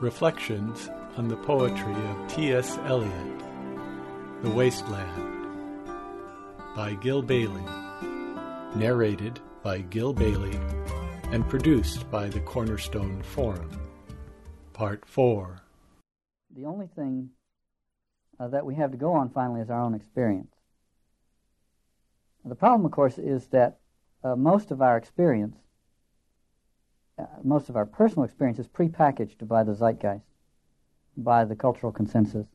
Reflections on the Poetry of T.S. Eliot The Wasteland by Gil Bailie. Narrated by Gil Bailie and produced by the Cornerstone Forum. Part 4. The only thing uh, that we have to go on finally is our own experience. The problem, of course, is that uh, most of our experience, uh, most of our personal experience, is prepackaged by the zeitgeist, by the cultural consensus,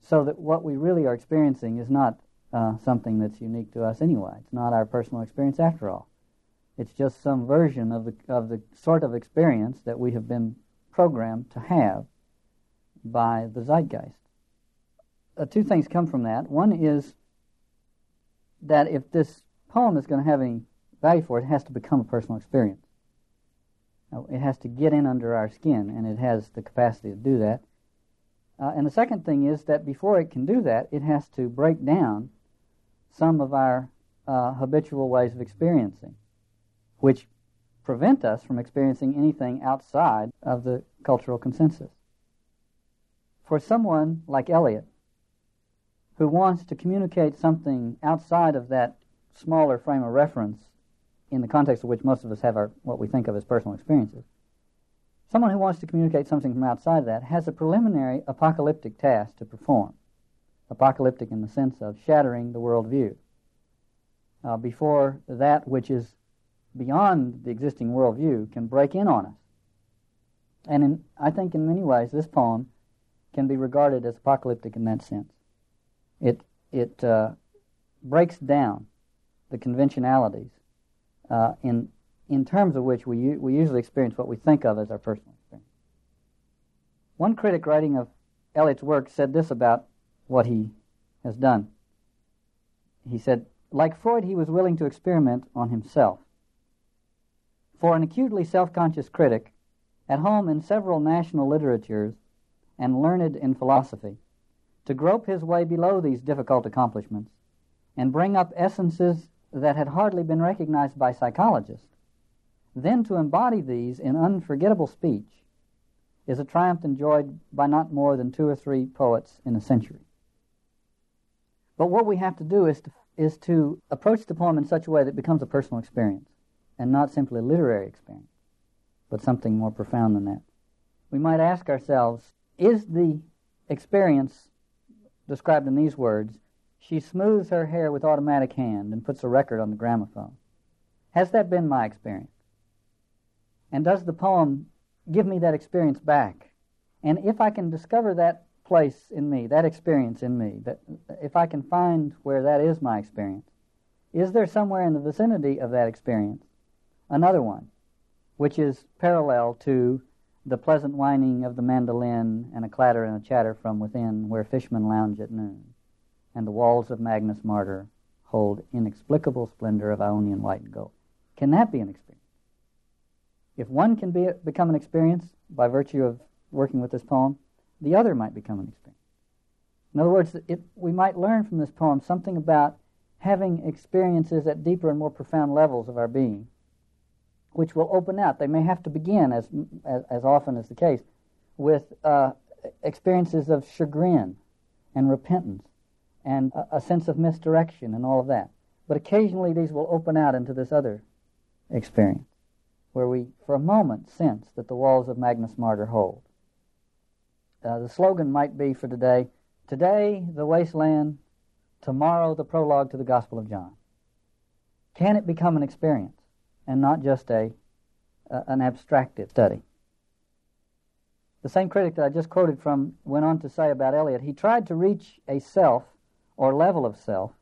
so that what we really are experiencing is not uh, something that's unique to us anyway. It's not our personal experience after all. It's just some version of the of the sort of experience that we have been programmed to have by the zeitgeist. Uh, two things come from that. One is that if this poem is going to have any value for it, it has to become a personal experience. It has to get in under our skin, and it has the capacity to do that. Uh, and the second thing is that before it can do that, it has to break down some of our uh, habitual ways of experiencing, which prevent us from experiencing anything outside of the cultural consensus. For someone like Eliot, who wants to communicate something outside of that smaller frame of reference in the context of which most of us have our what we think of as personal experiences. Someone who wants to communicate something from outside that has a preliminary apocalyptic task to perform. Apocalyptic in the sense of shattering the worldview. Uh, before that which is beyond the existing worldview can break in on us. And in, I think in many ways this poem can be regarded as apocalyptic in that sense. It, it uh, breaks down the conventionalities uh, in, in terms of which we, we usually experience what we think of as our personal experience. One critic writing of Eliot's work said this about what he has done. He said, like Freud, he was willing to experiment on himself. For an acutely self conscious critic, at home in several national literatures and learned in philosophy, to grope his way below these difficult accomplishments and bring up essences that had hardly been recognized by psychologists, then to embody these in unforgettable speech is a triumph enjoyed by not more than two or three poets in a century. But what we have to do is to, is to approach the poem in such a way that it becomes a personal experience and not simply a literary experience, but something more profound than that. We might ask ourselves, is the experience described in these words she smooths her hair with automatic hand and puts a record on the gramophone. Has that been my experience? And does the poem give me that experience back? And if I can discover that place in me, that experience in me, that if I can find where that is my experience, is there somewhere in the vicinity of that experience another one, which is parallel to the pleasant whining of the mandolin and a clatter and a chatter from within where fishermen lounge at noon? And the walls of Magnus Martyr hold inexplicable splendor of Ionian white and gold. Can that be an experience? If one can be, become an experience by virtue of working with this poem, the other might become an experience. In other words, it, we might learn from this poem something about having experiences at deeper and more profound levels of our being, which will open out. They may have to begin, as, as, as often is the case, with uh, experiences of chagrin and repentance and a, a sense of misdirection and all of that. But occasionally these will open out into this other experience where we, for a moment, sense that the walls of Magnus Martyr hold. Uh, the slogan might be for today Today, the wasteland, tomorrow, the prologue to the Gospel of John. Can it become an experience and not just a, uh, an abstractive study? The same critic that I just quoted from went on to say about Eliot he tried to reach a self or level of self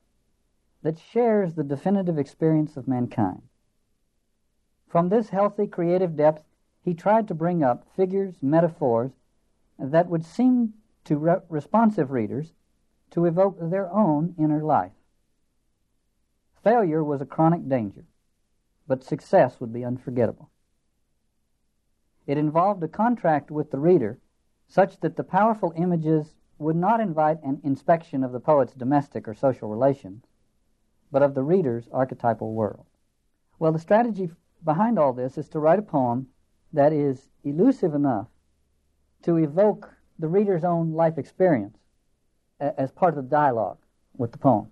that shares the definitive experience of mankind. From this healthy creative depth, he tried to bring up figures, metaphors that would seem to re- responsive readers to evoke their own inner life. Failure was a chronic danger, but success would be unforgettable. It involved a contract with the reader such that the powerful images would not invite an inspection of the poet's domestic or social relations, but of the reader's archetypal world. Well, the strategy behind all this is to write a poem that is elusive enough to evoke the reader's own life experience as part of the dialogue with the poem.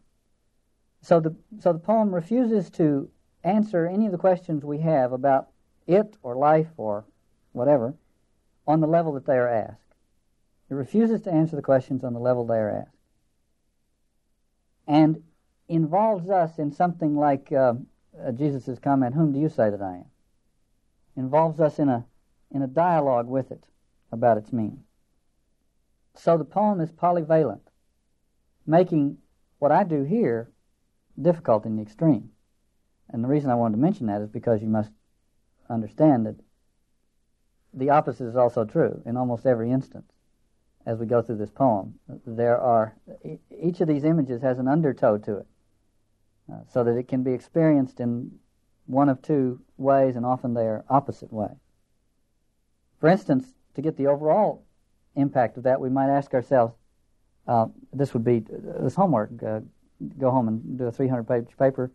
So the, so the poem refuses to answer any of the questions we have about it or life or whatever on the level that they are asked. It refuses to answer the questions on the level they are asked. And involves us in something like uh, uh, Jesus' comment, Whom do you say that I am? Involves us in a, in a dialogue with it about its meaning. So the poem is polyvalent, making what I do here difficult in the extreme. And the reason I wanted to mention that is because you must understand that the opposite is also true in almost every instance as we go through this poem. There are, each of these images has an undertow to it, uh, so that it can be experienced in one of two ways, and often they are opposite ways. For instance, to get the overall impact of that, we might ask ourselves, uh, this would be this homework. Uh, go home and do a 300 page paper,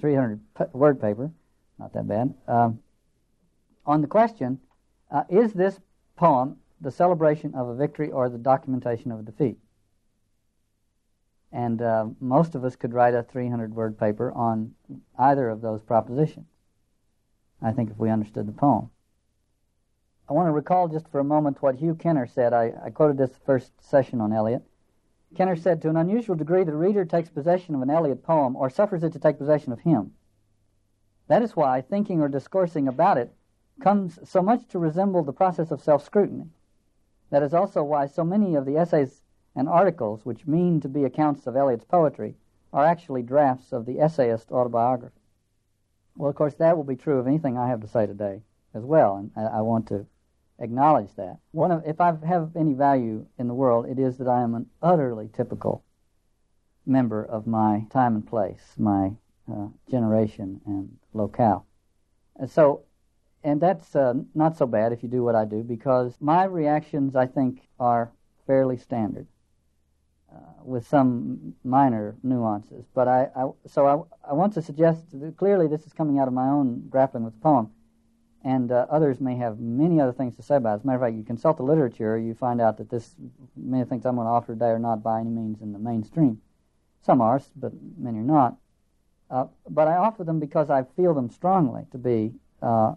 300 word paper, not that bad, um, on the question, uh, is this poem the celebration of a victory or the documentation of a defeat? And uh, most of us could write a 300 word paper on either of those propositions, I think, if we understood the poem. I want to recall just for a moment what Hugh Kenner said. I, I quoted this first session on Eliot. Kenner said, To an unusual degree, the reader takes possession of an Eliot poem or suffers it to take possession of him. That is why thinking or discoursing about it comes so much to resemble the process of self scrutiny. That is also why so many of the essays and articles which mean to be accounts of Eliot's poetry are actually drafts of the essayist autobiography. Well, of course, that will be true of anything I have to say today as well, and I, I want to acknowledge that. One of, if I have any value in the world, it is that I am an utterly typical member of my time and place, my uh, generation and locale. And so, and that's uh, not so bad if you do what I do, because my reactions, I think, are fairly standard. Uh, with some minor nuances, but I, I so I, I want to suggest that clearly this is coming out of my own grappling with the poem and uh, others may have many other things to say about it. As a matter of fact, you consult the literature, you find out that this many things I'm going to offer today are not by any means in the mainstream. Some are, but many are not. Uh, but I offer them because I feel them strongly to be uh,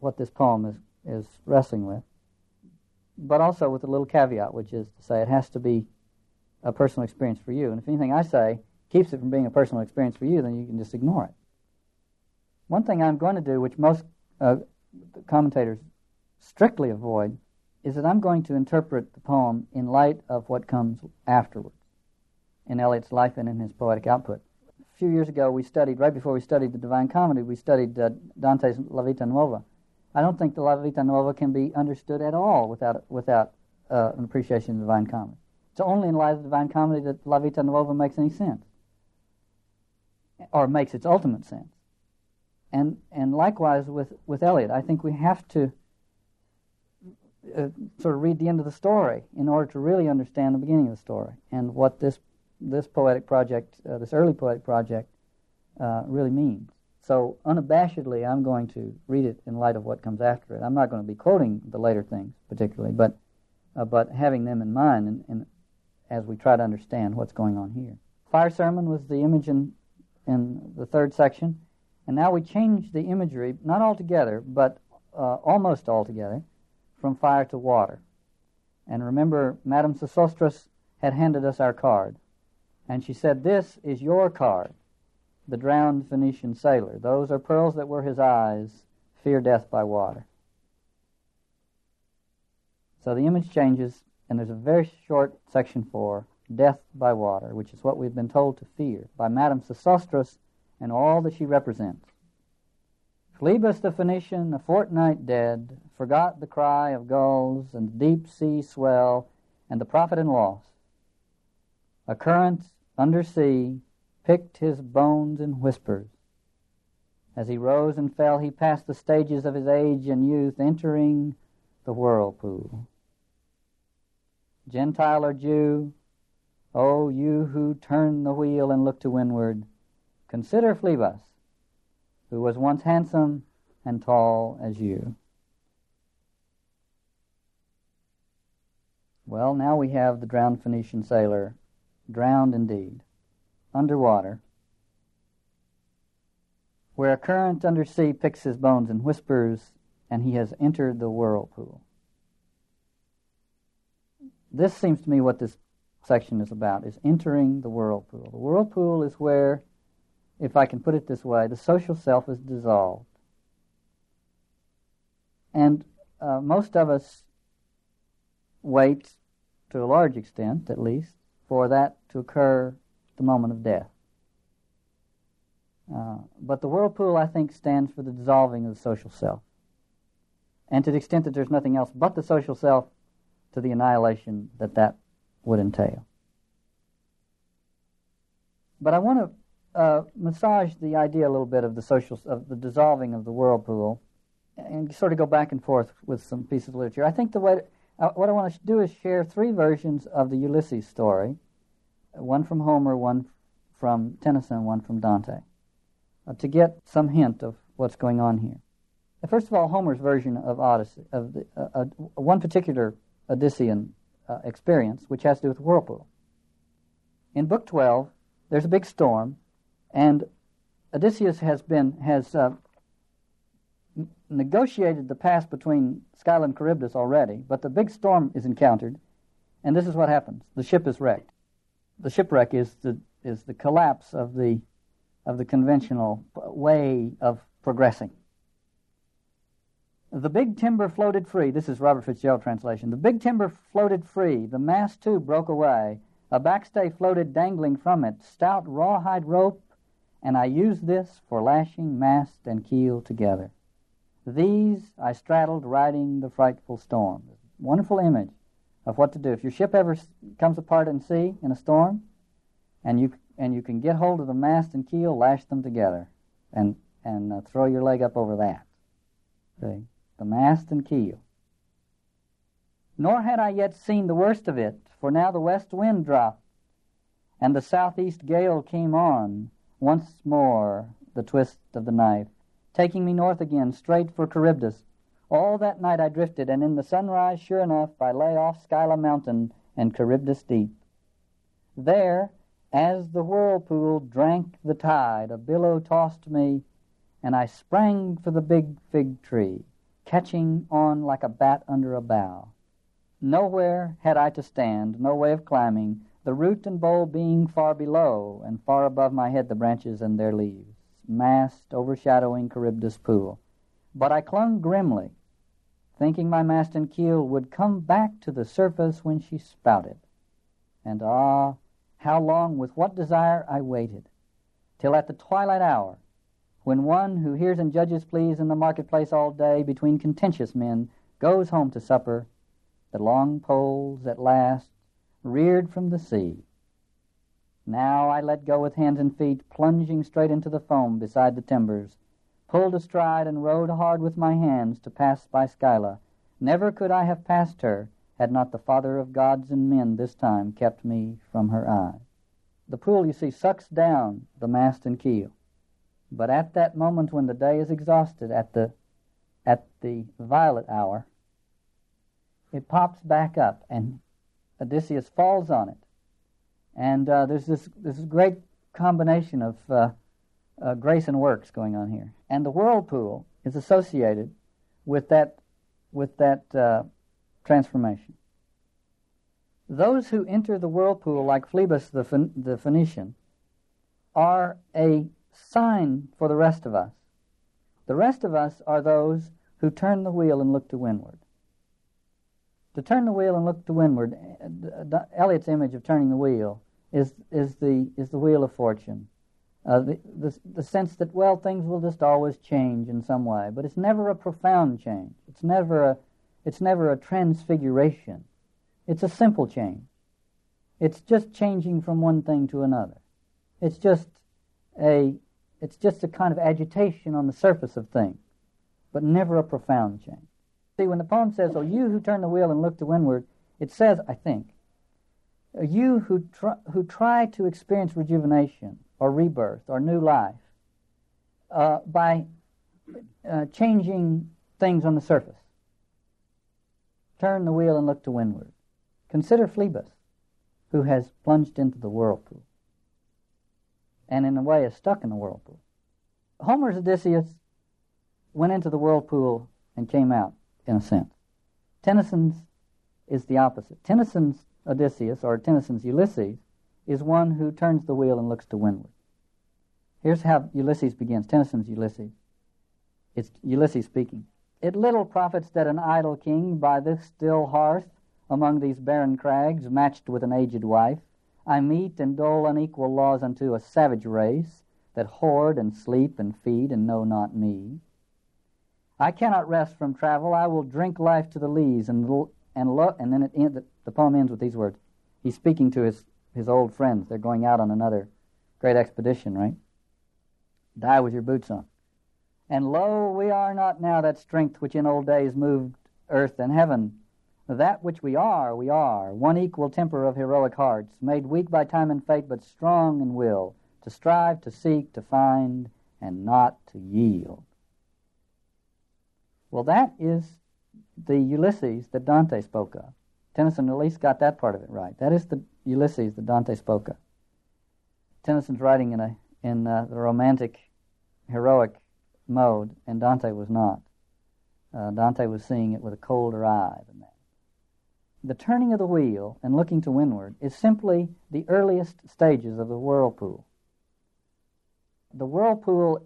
what this poem is is wrestling with. But also with a little caveat, which is to say it has to be a personal experience for you. And if anything I say keeps it from being a personal experience for you, then you can just ignore it. One thing I'm going to do, which most uh, commentators strictly avoid, is that I'm going to interpret the poem in light of what comes afterwards in Eliot's life and in his poetic output. Few years ago, we studied, right before we studied the Divine Comedy, we studied uh, Dante's La Vita Nuova. I don't think the La Vita Nuova can be understood at all without, without uh, an appreciation of the Divine Comedy. It's only in light of the Divine Comedy that La Vita Nuova makes any sense, or makes its ultimate sense. And, and likewise with, with Eliot, I think we have to uh, sort of read the end of the story in order to really understand the beginning of the story and what this, this poetic project, uh, this early poetic project, uh, really means. So unabashedly, I'm going to read it in light of what comes after it. I'm not going to be quoting the later things particularly, but, uh, but having them in mind and, and as we try to understand what's going on here. Fire sermon was the image in, in the third section. And now we change the imagery, not altogether, but uh, almost altogether, from fire to water. And remember, Madame Sosostris had handed us our card. And she said, This is your card, the drowned Phoenician sailor. Those are pearls that were his eyes, fear death by water. So the image changes, and there's a very short section for death by water, which is what we've been told to fear by Madame Sosostris and all that she represents. Phlebas the Phoenician, a fortnight dead, forgot the cry of gulls and the deep sea swell and the profit and loss. A current under sea picked his bones in whispers. As he rose and fell, he passed the stages of his age and youth, entering the whirlpool. Gentile or Jew, O oh, you who turn the wheel and look to windward, Consider Phlebas, who was once handsome and tall as you. Well, now we have the drowned Phoenician sailor, drowned indeed, underwater, where a current under sea picks his bones and whispers, and he has entered the whirlpool. This seems to me what this section is about, is entering the whirlpool. The whirlpool is where, if I can put it this way, the social self is dissolved. And uh, most of us wait, to a large extent at least, for that to occur at the moment of death. Uh, but the whirlpool, I think, stands for the dissolving of the social self. And to the extent that there's nothing else but the social self, to the annihilation that that would entail. But I want to uh, massage the idea a little bit of the social, of the dissolving of the whirlpool, and sort of go back and forth with some pieces of literature. I think the way, uh, what I want to do is share three versions of the Ulysses story, one from Homer, one from Tennyson, one from Dante uh, to get some hint of what's going on here. First of all, Homer's version of Odyssey, of the, uh, uh, one particular Odyssean uh, experience, which has to do with whirlpool. In Book 12, there's a big storm, and Odysseus has been has uh, negotiated the pass between Scylla and Charybdis already, but the big storm is encountered, and this is what happens: the ship is wrecked. The shipwreck is the is the collapse of the of the conventional way of progressing. The big timber floated free. This is Robert Fitzgerald translation. The big timber floated free. The mast too broke away. A backstay floated dangling from it. Stout rawhide rope, and I used this for lashing mast and keel together. These I straddled riding the frightful storm. Wonderful image of what to do. If your ship ever comes apart in sea in a storm, and you and you can get hold of the mast and keel, lash them together, and and uh, throw your leg up over that. See, the mast and keel. Nor had I yet seen the worst of it, for now the west wind dropped, and the southeast gale came on. Once more the twist of the knife, taking me north again, straight for Charybdis. All that night I drifted, and in the sunrise, sure enough, I lay off Scylla Mountain and Charybdis Deep. There, as the whirlpool drank the tide, a billow tossed me, and I sprang for the big fig tree, catching on like a bat under a bough. Nowhere had I to stand, no way of climbing, the root and bole being far below, and far above my head the branches and their leaves, massed overshadowing Charybdis pool. But I clung grimly, thinking my mast and keel would come back to the surface when she spouted. And ah, how long, with what desire I waited, till at the twilight hour, when one who hears and judges pleas in the marketplace all day between contentious men goes home to supper, the long poles at last reared from the sea. Now I let go with hands and feet, plunging straight into the foam beside the timbers, pulled astride and rowed hard with my hands to pass by Scylla. Never could I have passed her had not the Father of gods and men this time kept me from her eye. The pool, you see, sucks down the mast and keel. But at that moment when the day is exhausted, at the, at the violet hour, it pops back up and Odysseus falls on it. And uh, there's this, this great combination of uh, uh, grace and works going on here. And the whirlpool is associated with that, with that uh, transformation. Those who enter the whirlpool, like Phlebas the, Ph- the Phoenician, are a sign for the rest of us. The rest of us are those who turn the wheel and look to windward. To turn the wheel and look to windward, Eliot's image of turning the wheel is, is, the, is the wheel of fortune. Uh, the, the, the sense that, well, things will just always change in some way, but it's never a profound change. It's never a, it's never a transfiguration. It's a simple change. It's just changing from one thing to another. It's just a it's just a kind of agitation on the surface of things, but never a profound change. See, when the poem says, "Oh, you who turn the wheel and look to windward," it says, I think, you who try, who try to experience rejuvenation or rebirth or new life uh, by uh, changing things on the surface turn the wheel and look to windward. Consider Phlebas, who has plunged into the whirlpool, and in a way is stuck in the whirlpool. Homer's Odysseus went into the whirlpool and came out, in a sense. Tennyson's is the opposite. Tennyson's Odysseus, or Tennyson's Ulysses, is one who turns the wheel and looks to windward. Here's how Ulysses begins Tennyson's Ulysses. It's Ulysses speaking. It little profits that an idle king by this still hearth among these barren crags, matched with an aged wife, I meet and dole unequal laws unto a savage race that hoard and sleep and feed and know not me. I cannot rest from travel. I will drink life to the lees and and lo- and then it end, the, the poem ends with these words. He's speaking to his his old friends. They're going out on another great expedition, right? Die with your boots on. And lo, we are not now that strength which in old days moved earth and heaven. That which we are, we are, one equal temper of heroic hearts, made weak by time and fate, but strong in will, to strive, to seek, to find, and not to yield. Well, that is the Ulysses that Dante spoke of. Tennyson at least got that part of it right. That is the Ulysses that Dante spoke of. Tennyson's writing in a in uh, the romantic, heroic mode, and Dante was not. Uh, Dante was seeing it with a colder eye than that. The turning of the wheel and looking to windward is simply the earliest stages of the whirlpool. The whirlpool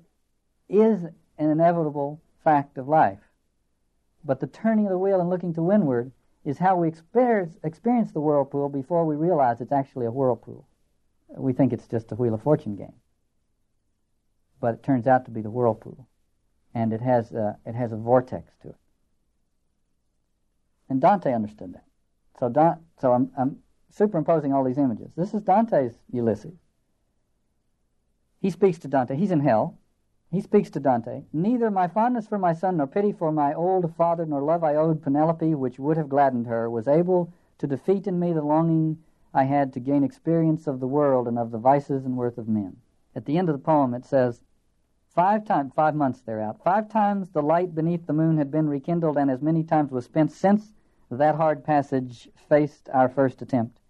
is an inevitable fact of life. But the turning of the wheel and looking to windward is how we experience, experience the whirlpool before we realize it's actually a whirlpool. We think it's just a Wheel of Fortune game. But it turns out to be the whirlpool. And it has a, it has a vortex to it. And Dante understood that. So, Don, so I'm, I'm superimposing all these images. This is Dante's Ulysses. He speaks to Dante. He's in hell. He speaks to Dante, Neither my fondness for my son, nor pity for my old father, nor love I owed Penelope, which would have gladdened her, was able to defeat in me the longing I had to gain experience of the world and of the vices and worth of men. At the end of the poem, it says, Five times, five months they're. Five times the light beneath the moon had been rekindled, and as many times was spent since that hard passage faced our first attempt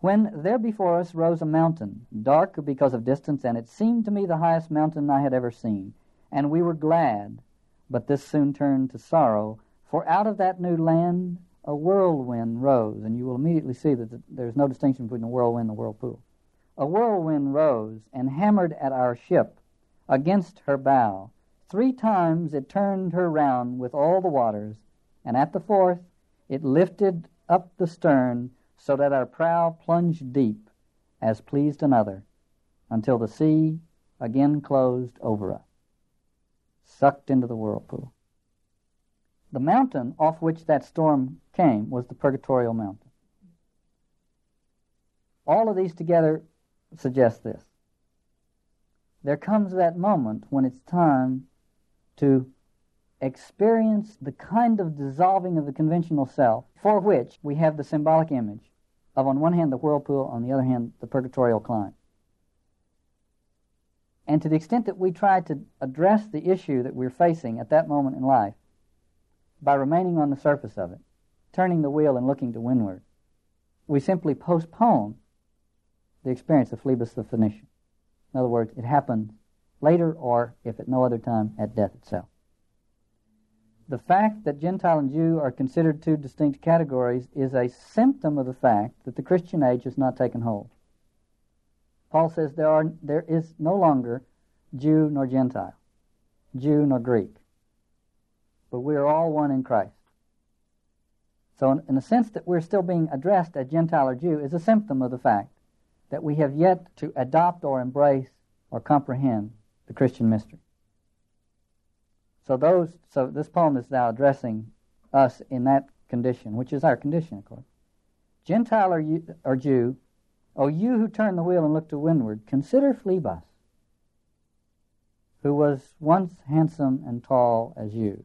when there before us rose a mountain, dark because of distance, and it seemed to me the highest mountain I had ever seen. And we were glad, but this soon turned to sorrow, for out of that new land a whirlwind rose, and you will immediately see that there's no distinction between a whirlwind and a whirlpool. A whirlwind rose and hammered at our ship against her bow. Three times it turned her round with all the waters, and at the fourth it lifted up the stern so that our prow plunged deep as pleased another, until the sea again closed over us, sucked into the whirlpool. The mountain off which that storm came was the Purgatorial Mountain. All of these together suggest this. There comes that moment when it's time to experience the kind of dissolving of the conventional self for which we have the symbolic image of, on one hand, the whirlpool, on the other hand, the purgatorial climb. And to the extent that we try to address the issue that we're facing at that moment in life by remaining on the surface of it, turning the wheel and looking to windward, we simply postpone the experience of Phlebas the Phoenician. In other words, it happens later or, if at no other time, at death itself the fact that Gentile and Jew are considered two distinct categories is a symptom of the fact that the Christian age has not taken hold. Paul says there, are, there is no longer Jew nor Gentile, Jew nor Greek, but we are all one in Christ. So, in, in the sense that we're still being addressed as Gentile or Jew, is a symptom of the fact that we have yet to adopt or embrace or comprehend the Christian mystery. So those, so this poem is now addressing us in that condition, which is our condition, of course. Gentile or, you, or Jew, O you who turn the wheel and look to windward, consider Phlebas, who was once handsome and tall as you.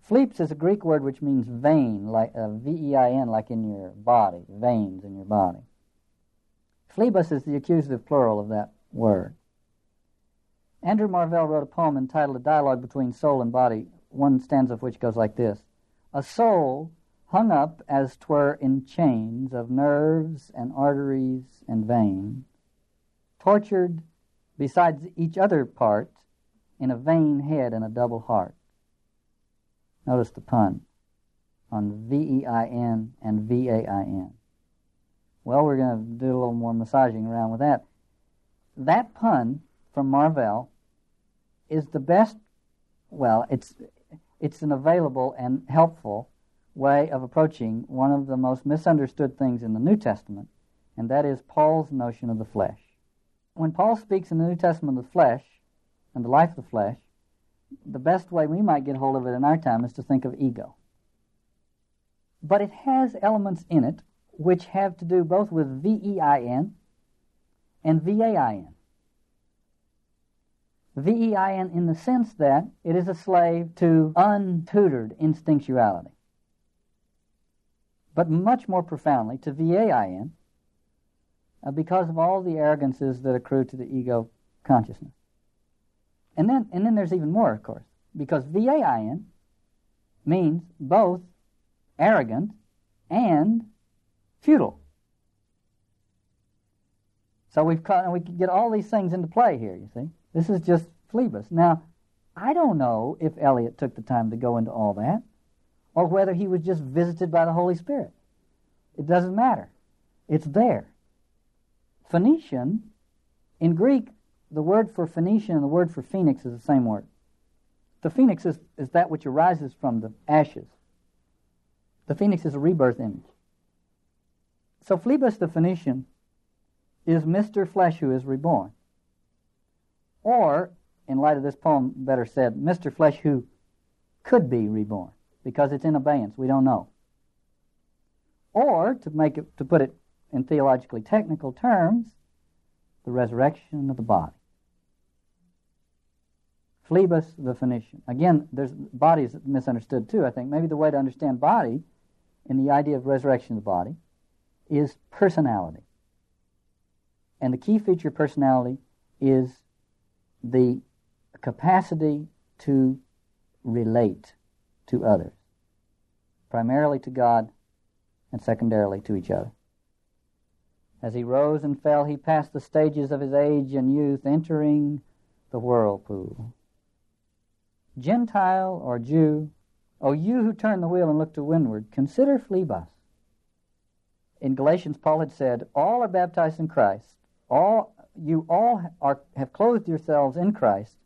Phleps is a Greek word which means vein, like uh, V-E-I-N, like in your body, veins in your body. Phlebas is the accusative plural of that word. Andrew Marvell wrote a poem entitled A Dialogue Between Soul and Body, one stanza of which goes like this A soul hung up as twere in chains of nerves and arteries and veins, tortured besides each other part in a vain head and a double heart. Notice the pun on V-E-I-N and V-A-I-N. Well, we're going to do a little more massaging around with that. That pun from Marvell is the best, well, it's, it's an available and helpful way of approaching one of the most misunderstood things in the New Testament, and that is Paul's notion of the flesh. When Paul speaks in the New Testament of the flesh and the life of the flesh, the best way we might get hold of it in our time is to think of ego. But it has elements in it which have to do both with V-E-I-N and V-A-I-N. V-E-I-N in the sense that it is a slave to untutored instinctuality. But much more profoundly to V-A-I-N uh, because of all the arrogances that accrue to the ego consciousness. And then, and then there's even more, of course, because V-A-I-N means both arrogant and futile. So we've cut, we can get all these things into play here, you see. This is just Phlebas. Now, I don't know if Eliot took the time to go into all that, or whether he was just visited by the Holy Spirit. It doesn't matter. It's there. Phoenician, in Greek, the word for Phoenician and the word for phoenix is the same word. The phoenix is, is that which arises from the ashes. The phoenix is a rebirth image. So Phlebas the Phoenician is Mr. Flesh who is reborn. Or, in light of this poem, better said, Mr. Flesh who could be reborn, because it's in abeyance. We don't know. Or, to make it, to put it in theologically technical terms, the resurrection of the body. Phlebas the Phoenician. Again, there's bodies misunderstood too, I think. Maybe the way to understand body in the idea of resurrection of the body is personality. And the key feature of personality is the capacity to relate to others, primarily to God and secondarily to each other. As he rose and fell, he passed the stages of his age and youth, entering the whirlpool. Gentile or Jew, O you who turn the wheel and look to windward, consider Phlebas. In Galatians, Paul had said, All are baptized in Christ. All you all are, have clothed yourselves in Christ,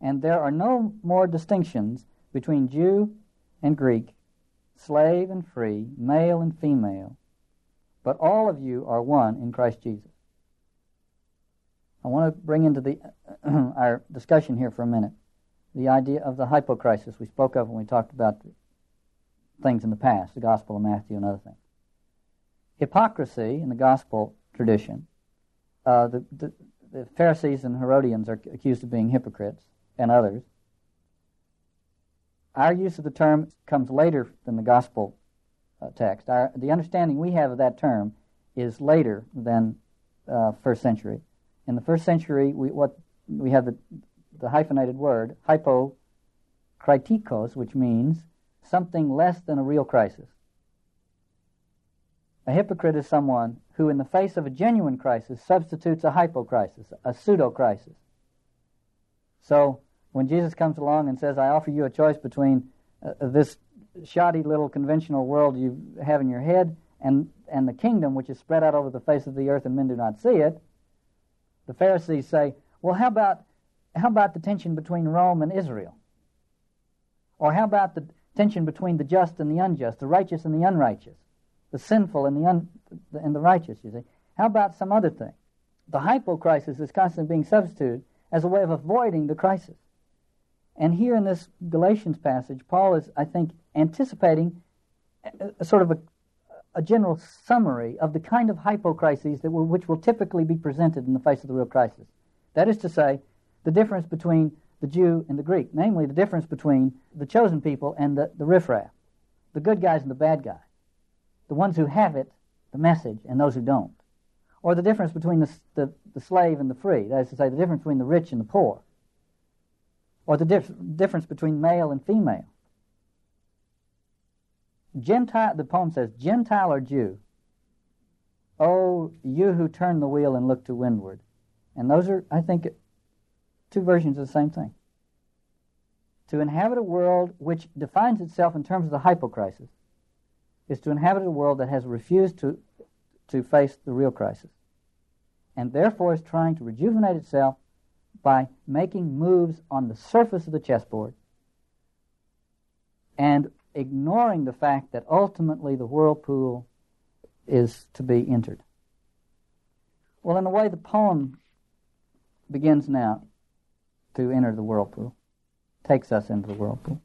and there are no more distinctions between Jew and Greek, slave and free, male and female, but all of you are one in Christ Jesus. I want to bring into the our discussion here for a minute the idea of the hypocrisis we spoke of when we talked about things in the past, the Gospel of Matthew and other things. Hypocrisy in the Gospel tradition, uh, the, the, the Pharisees and Herodians are accused of being hypocrites and others. Our use of the term comes later than the Gospel uh, text. Our, the understanding we have of that term is later than uh, first century. In the first century, we, what, we have the, the hyphenated word, hypokritikos, which means something less than a real crisis. A hypocrite is someone who, in the face of a genuine crisis, substitutes a hypocrisis, a pseudo crisis. So, when Jesus comes along and says, I offer you a choice between uh, this shoddy little conventional world you have in your head and, and the kingdom which is spread out over the face of the earth and men do not see it, the Pharisees say, well, how about, how about the tension between Rome and Israel? Or how about the tension between the just and the unjust, the righteous and the unrighteous, the sinful and the, un, and the righteous, you see? How about some other thing? The hypo-crisis is constantly being substituted as a way of avoiding the crisis. And here in this Galatians passage, Paul is, I think, anticipating a, a sort of a, a, general summary of the kind of hypocrises that will, which will typically be presented in the face of the real crisis. That is to say, the difference between the Jew and the Greek, namely the difference between the chosen people and the, the riffraff, the good guys and the bad guys, the ones who have it, the message, and those who don't. Or the difference between the, the, the slave and the free, that is to say, the difference between the rich and the poor. Or the dif- difference between male and female. Gentile, the poem says, Gentile or Jew, oh, you who turn the wheel and look to windward. And those are, I think, two versions of the same thing. To inhabit a world which defines itself in terms of the hypocrisis is to inhabit a world that has refused to, to face the real crisis and therefore is trying to rejuvenate itself by making moves on the surface of the chessboard and ignoring the fact that ultimately the whirlpool is to be entered. Well, in a way, the poem begins now to enter the whirlpool, takes us into the whirlpool.